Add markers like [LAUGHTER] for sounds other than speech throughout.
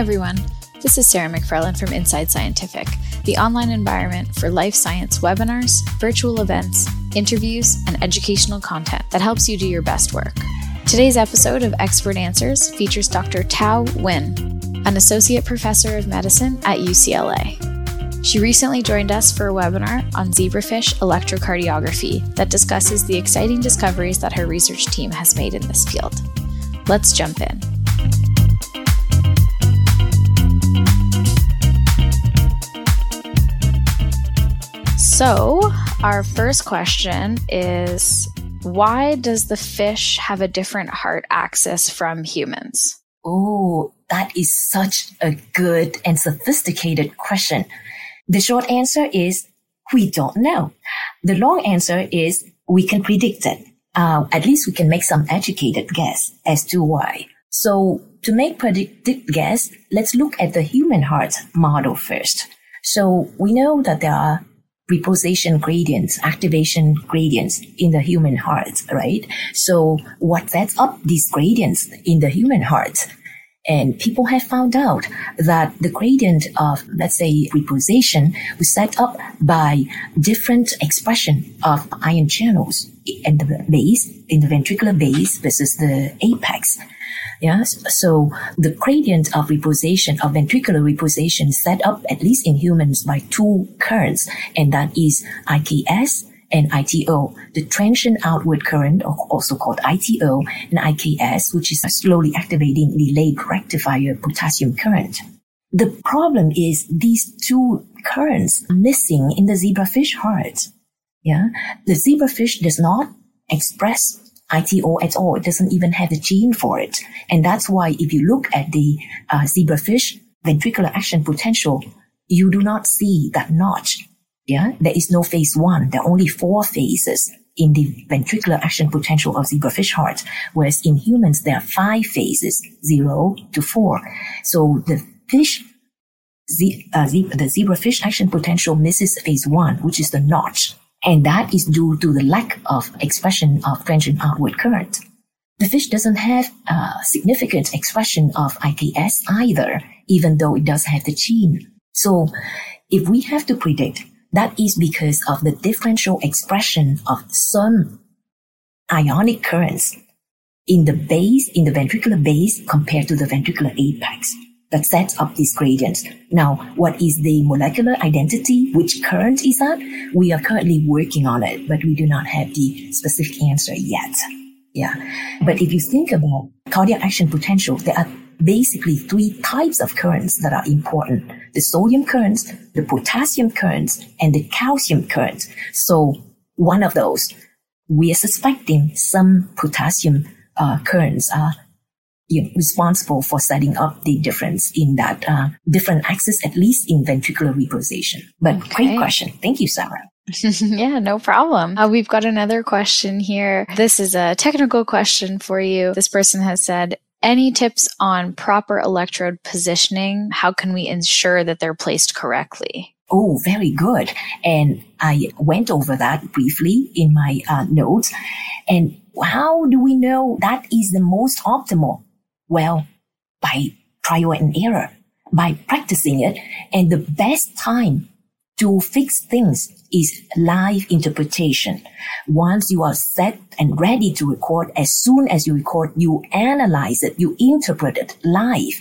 Hi, everyone. This is Sarah McFarland from Inside Scientific, the online environment for life science webinars, virtual events, interviews, and educational content that helps you do your best work. Today's episode of Expert Answers features Dr. Thao Nguyen, an associate professor of medicine at UCLA. She recently joined us for a webinar on zebrafish electrocardiography that discusses the exciting discoveries that her research team has made in this field. Let's jump in. So, our first question is why does the fish have a different heart axis from humans? Oh, that is such a good and sophisticated question. The short answer is we don't know. The long answer is we can predict it. Uh, at least we can make some educated guess as to why. So to make predicted guess, let's look at the human heart model first. So we know that there are reposition gradients, activation gradients in the human heart, right? So what sets up these gradients in the human heart? And people have found out that the gradient of, let's say, reposition was set up by different expression of ion channels in the base, in the ventricular base versus the apex. Yes. So the gradient of reposition of ventricular reposition set up at least in humans by two currents, and that is IKS and ITO, the transient outward current, also called ITO, and IKS, which is a slowly activating delayed rectifier potassium current. The problem is these two currents missing in the zebrafish heart. Yeah. The zebrafish does not express ITO at all. It doesn't even have the gene for it. And that's why if you look at the uh, zebrafish ventricular action potential, you do not see that notch yeah, there is no phase one. There are only four phases in the ventricular action potential of zebrafish heart, whereas in humans there are five phases, zero to four. So the fish, the, uh, the zebrafish action potential misses phase one, which is the notch, and that is due to the lack of expression of transient outward current. The fish doesn't have a significant expression of IKS either, even though it does have the gene. So if we have to predict that is because of the differential expression of some ionic currents in the base, in the ventricular base compared to the ventricular apex that sets up these gradients. Now, what is the molecular identity? Which current is that? We are currently working on it, but we do not have the specific answer yet. Yeah. But if you think about cardiac action potential, there are basically three types of currents that are important. The sodium currents, the potassium currents, and the calcium currents. So one of those, we are suspecting some potassium uh, currents are you know, responsible for setting up the difference in that uh, different axis, at least in ventricular reposition. But okay. great question. Thank you, Sarah. [LAUGHS] yeah, no problem. Uh, we've got another question here. This is a technical question for you. This person has said, any tips on proper electrode positioning? How can we ensure that they're placed correctly? Oh, very good. And I went over that briefly in my uh, notes. And how do we know that is the most optimal? Well, by trial and error, by practicing it. And the best time to fix things is live interpretation. Once you are set and ready to record, as soon as you record, you analyze it, you interpret it live,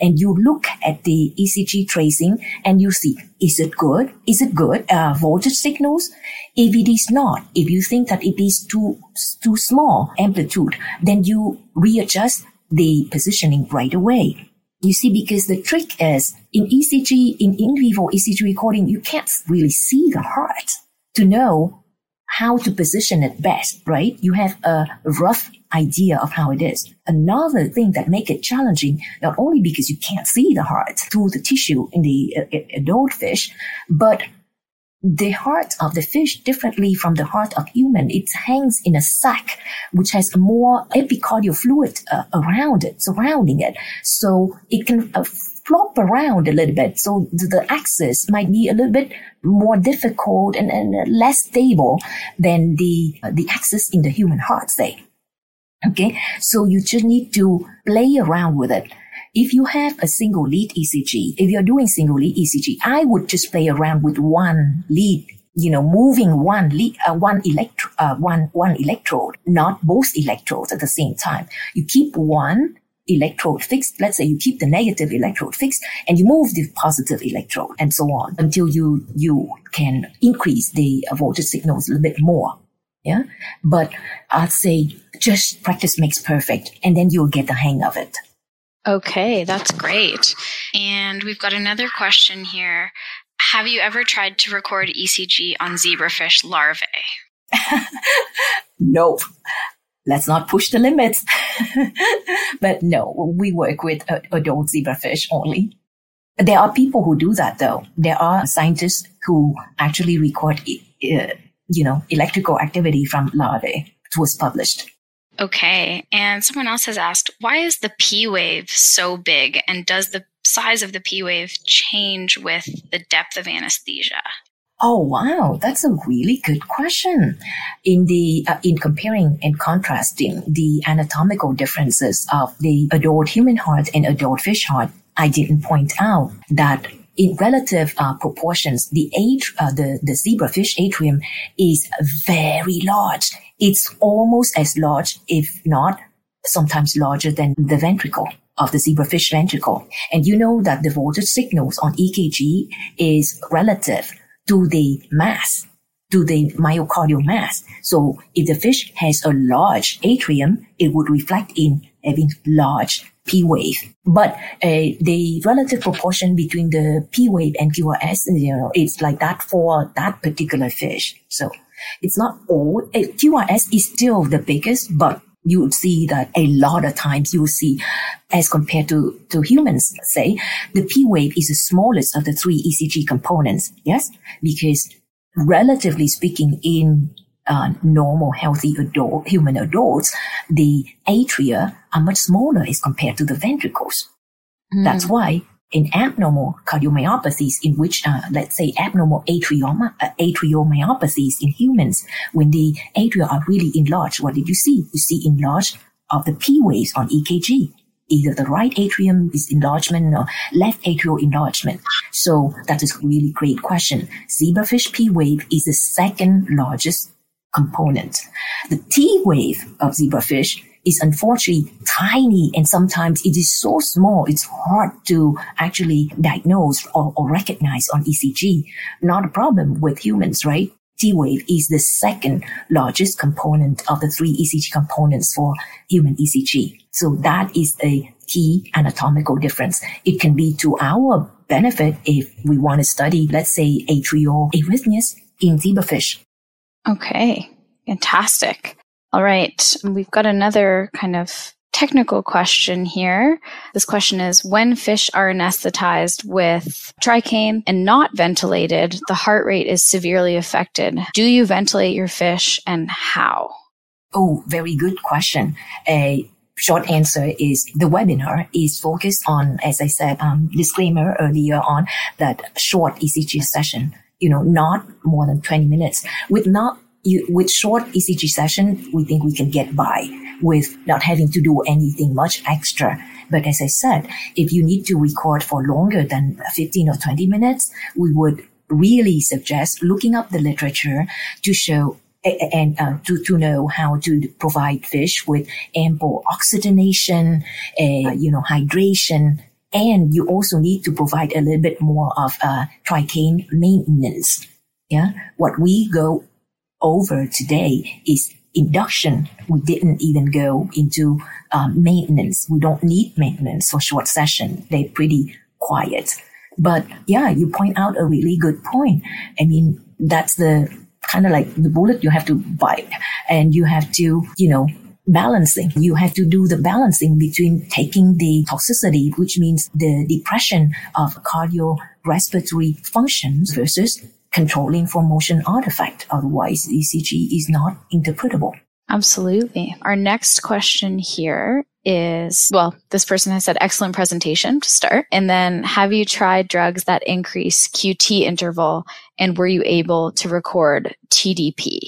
and you look at the ECG tracing and you see, is it good? Is it good? Uh, voltage signals? If it is not, if you think that it is too, too small amplitude, then you readjust the positioning right away. You see, because the trick is in ECG, in in vivo ECG recording, you can't really see the heart to know how to position it best, right? You have a rough idea of how it is. Another thing that make it challenging, not only because you can't see the heart through the tissue in the uh, adult fish, but the heart of the fish differently from the heart of human. It hangs in a sac, which has more epicardial fluid uh, around it, surrounding it. So it can uh, flop around a little bit. So the axis might be a little bit more difficult and, and less stable than the, uh, the axis in the human heart, say. Okay. So you just need to play around with it if you have a single lead ECG, if you're doing single lead ECG, I would just play around with one lead you know, moving one lead, uh, one electro, uh, one, one electrode, not both electrodes at the same time. You keep one electrode fixed. Let's say you keep the negative electrode fixed and you move the positive electrode and so on until you, you can increase the voltage signals a little bit more. Yeah. But I'd say just practice makes perfect and then you'll get the hang of it. Okay, that's great. And we've got another question here. Have you ever tried to record ECG on zebrafish larvae? [LAUGHS] no. Let's not push the limits. [LAUGHS] but no, we work with adult zebrafish only. There are people who do that though. There are scientists who actually record, uh, you know, electrical activity from larvae. It was published. Okay. And someone else has asked, why is the P wave so big? And does the size of the P wave change with the depth of anesthesia? Oh wow, that's a really good question. In the uh, in comparing and contrasting the anatomical differences of the adult human heart and adult fish heart, I didn't point out that in relative uh, proportions, the age, uh, the the zebrafish atrium is very large. It's almost as large, if not sometimes larger than the ventricle of the zebrafish ventricle. And you know that the voltage signals on EKG is relative to the mass, to the myocardial mass. So if the fish has a large atrium, it would reflect in having large P wave. But uh, the relative proportion between the P wave and QRS, you know, it's like that for that particular fish. So it's not all. QRS is still the biggest, but you would see that a lot of times you will see as compared to, to humans, say, the P wave is the smallest of the three ECG components. Yes. Because relatively speaking, in uh, normal, healthy adult, human adults, the atria are much smaller as compared to the ventricles. Mm. That's why in abnormal cardiomyopathies, in which, uh, let's say, abnormal atrioma, uh, atriomyopathies in humans, when the atria are really enlarged, what did you see? You see enlarged of the P waves on EKG. Either the right atrium is enlargement or left atrial enlargement. So that is a really great question. Zebrafish P wave is the second largest component. The T wave of zebrafish is unfortunately tiny and sometimes it is so small it's hard to actually diagnose or, or recognize on ECG. Not a problem with humans, right? T wave is the second largest component of the three ECG components for human ECG. So that is a key anatomical difference. It can be to our benefit if we want to study, let's say, atrial arrhythmias in zebrafish. Okay, fantastic. All right, we've got another kind of technical question here. This question is when fish are anesthetized with Tricaine and not ventilated, the heart rate is severely affected. Do you ventilate your fish and how? Oh, very good question. A short answer is the webinar is focused on, as I said, um, disclaimer earlier on that short ECG session, you know, not more than 20 minutes with not you, with short ECG session, we think we can get by with not having to do anything much extra. But as I said, if you need to record for longer than 15 or 20 minutes, we would really suggest looking up the literature to show and uh, to, to know how to provide fish with ample oxygenation, uh, you know, hydration, and you also need to provide a little bit more of uh, maintenance. Yeah, what we go over today is induction. We didn't even go into um, maintenance. We don't need maintenance for short session. They're pretty quiet. But yeah, you point out a really good point. I mean, that's the kind of like the bullet you have to bite and you have to, you know, balancing. You have to do the balancing between taking the toxicity, which means the depression of cardiorespiratory functions versus controlling for motion artifact. Otherwise, ECG is not interpretable. Absolutely. Our next question here is well, this person has said excellent presentation to start. And then have you tried drugs that increase QT interval and were you able to record TDP?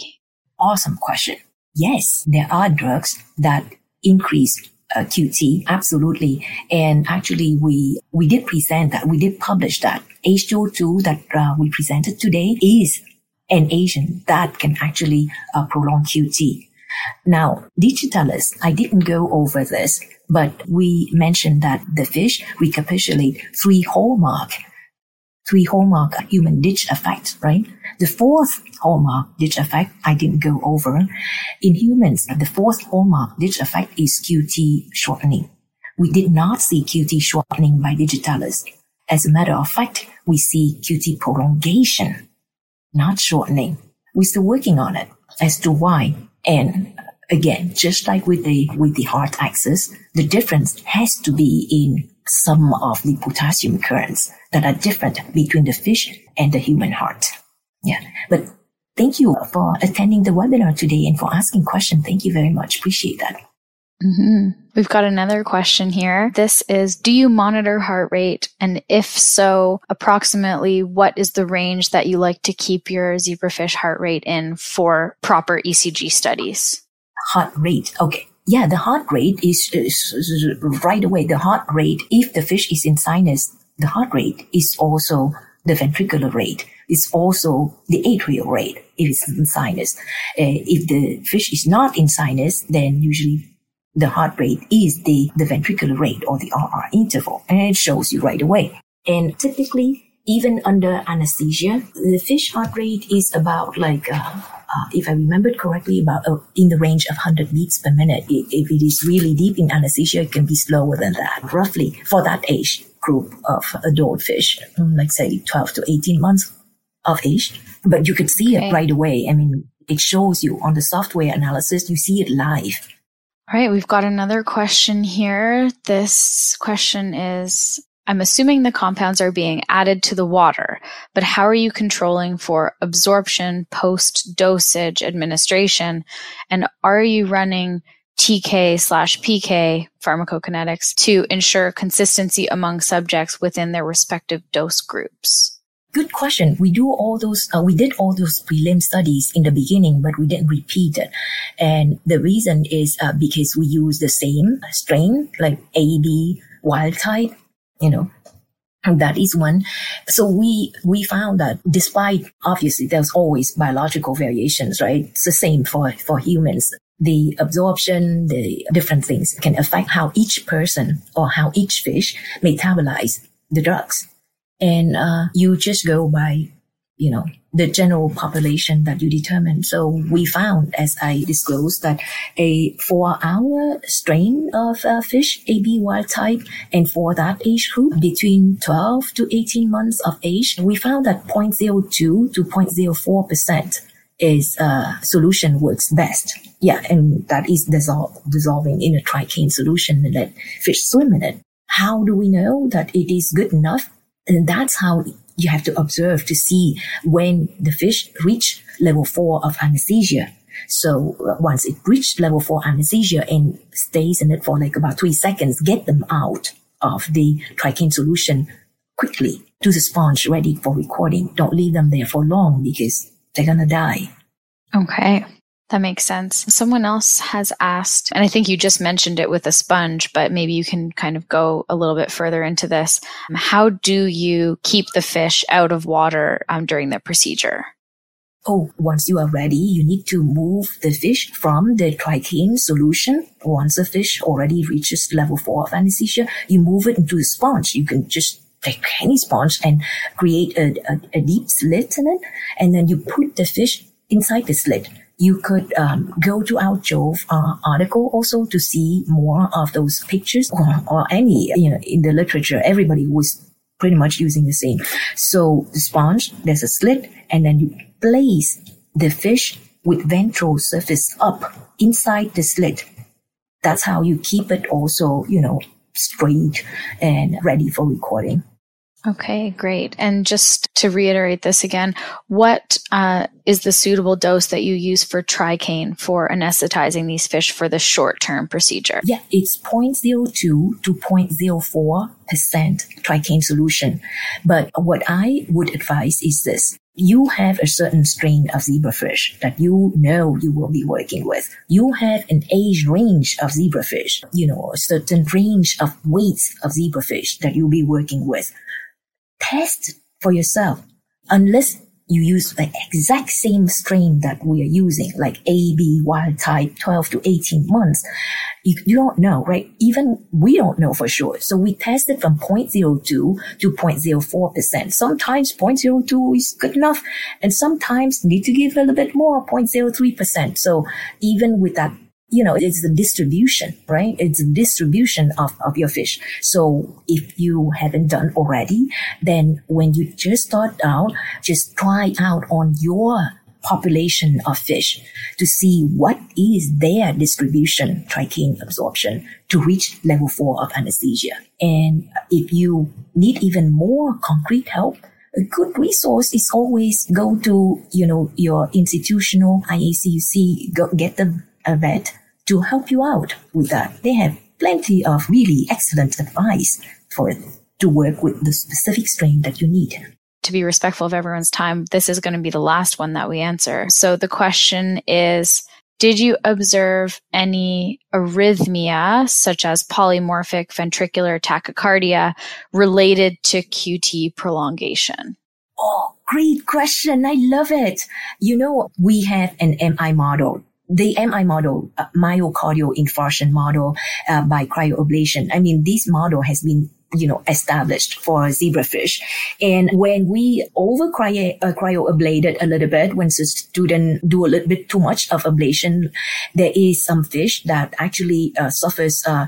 Awesome question. Yes, there are drugs that increase uh, QT, absolutely. And actually, we we did present that, we did publish that. H2O2 that uh, we presented today is an agent that can actually uh, prolong QT. Now, digitalis, I didn't go over this, but we mentioned that the fish recapitulate three hallmark, three hallmark human dig effect, right? The fourth hallmark dig effect I didn't go over. In humans, the fourth hallmark dig effect is QT shortening. We did not see QT shortening by digitalis. As a matter of fact, we see QT prolongation, not shortening. We're still working on it as to why. And again, just like with the, with the heart axis, the difference has to be in some of the potassium currents that are different between the fish and the human heart. Yeah. But thank you for attending the webinar today and for asking questions. Thank you very much. Appreciate that. Mm-hmm. We've got another question here. This is Do you monitor heart rate? And if so, approximately what is the range that you like to keep your zebrafish heart rate in for proper ECG studies? Heart rate. Okay. Yeah, the heart rate is, is, right away. The heart rate, if the fish is in sinus, the heart rate is also the ventricular rate. It's also the atrial rate if it's in sinus. Uh, if the fish is not in sinus, then usually the heart rate is the, the ventricular rate or the RR interval, and it shows you right away. And typically, even under anesthesia, the fish heart rate is about like, uh, uh, if I remembered correctly, about uh, in the range of 100 beats per minute. If it is really deep in anesthesia, it can be slower than that, roughly for that age group of adult fish, mm, like say 12 to 18 months of age. But you could see it right away. I mean, it shows you on the software analysis, you see it live. All right, we've got another question here. This question is I'm assuming the compounds are being added to the water, but how are you controlling for absorption post dosage administration? And are you running TK slash PK pharmacokinetics to ensure consistency among subjects within their respective dose groups? Good question. We do all those, uh, we did all those prelim studies in the beginning, but we didn't repeat it. And the reason is uh, because we use the same strain, like AB wild type, you know, and that is one. So we, we found that despite obviously there's always biological variations, right? It's the same for, for humans. The absorption, the different things can affect how each person or how each fish metabolize the drugs and uh, you just go by, you know, the general population that you determine. So we found, as I disclosed, that a four-hour strain of uh, fish, AB wild type, and for that age group between 12 to 18 months of age, we found that 0.02 to 0.04 percent is uh, solution works best. Yeah, and that is dissolve, dissolving in a tricaine solution and let fish swim in it. How do we know that it is good enough? And that's how you have to observe to see when the fish reach level four of anesthesia. So uh, once it reached level four anesthesia and stays in it for like about three seconds, get them out of the tricaine solution quickly to the sponge ready for recording. Don't leave them there for long because they're going to die. Okay. That makes sense. Someone else has asked, and I think you just mentioned it with a sponge, but maybe you can kind of go a little bit further into this. How do you keep the fish out of water um, during the procedure? Oh, once you are ready, you need to move the fish from the tricaine solution. Once the fish already reaches level four of anesthesia, you move it into the sponge. You can just take any sponge and create a, a, a deep slit in it. And then you put the fish inside the slit you could um, go to our JoVE uh, article also to see more of those pictures or, or any, you know, in the literature, everybody was pretty much using the same. So the sponge, there's a slit and then you place the fish with ventral surface up inside the slit. That's how you keep it also, you know, straight and ready for recording. Okay, great. And just to reiterate this again, what uh, is the suitable dose that you use for tricaine for anesthetizing these fish for the short term procedure? Yeah, it's 0.02 to 0.04% tricaine solution. But what I would advise is this. you have a certain strain of zebrafish that you know you will be working with. You have an age range of zebrafish, you know, a certain range of weights of zebrafish that you'll be working with. Test for yourself. Unless you use the exact same strain that we are using, like AB wild type 12 to 18 months, you, you don't know, right? Even we don't know for sure. So we tested from 0.02 to 0.04%. Sometimes 0.02 is good enough and sometimes need to give a little bit more, 0.03%. So even with that you know, it's the distribution, right? It's the distribution of, of your fish. So if you haven't done already, then when you just start out, just try out on your population of fish to see what is their distribution, tricaine absorption to reach level four of anesthesia. And if you need even more concrete help, a good resource is always go to, you know, your institutional IACUC, go get the a vet to help you out with that. They have plenty of really excellent advice for to work with the specific strain that you need. To be respectful of everyone's time, this is going to be the last one that we answer. So the question is, did you observe any arrhythmia, such as polymorphic ventricular tachycardia, related to QT prolongation? Oh, great question. I love it. You know, we have an MI model the MI model, uh, myocardial infarction model uh, by cryoablation. I mean, this model has been you know, established for zebrafish. And when we over uh, cryoablated a little bit, when the student do a little bit too much of ablation, there is some fish that actually uh, suffers uh,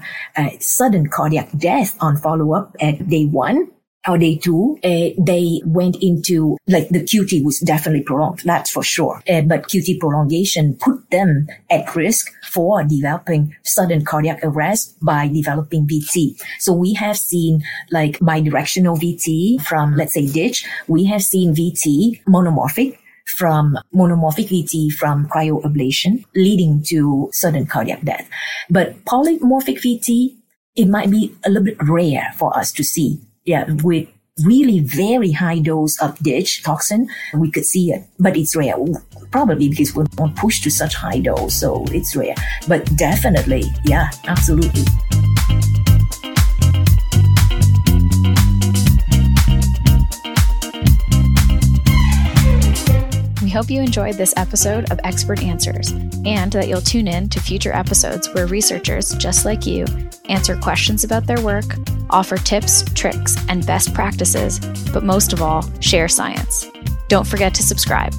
sudden cardiac death on follow up at day one how they do, uh, they went into like the QT was definitely prolonged, that's for sure. Uh, but QT prolongation put them at risk for developing sudden cardiac arrest by developing VT. So we have seen like bidirectional VT from, let's say, dig. We have seen VT monomorphic from monomorphic VT from cryoablation leading to sudden cardiac death. But polymorphic VT, it might be a little bit rare for us to see yeah, with really very high dose of digitoxin, we could see it, but it's rare. Probably because we're not pushed to such high dose, so it's rare. But definitely, yeah, absolutely. We hope you enjoyed this episode of Expert Answers and that you'll tune in to future episodes where researchers just like you answer questions about their work, offer tips, tricks, and best practices, but most of all, share science. Don't forget to subscribe.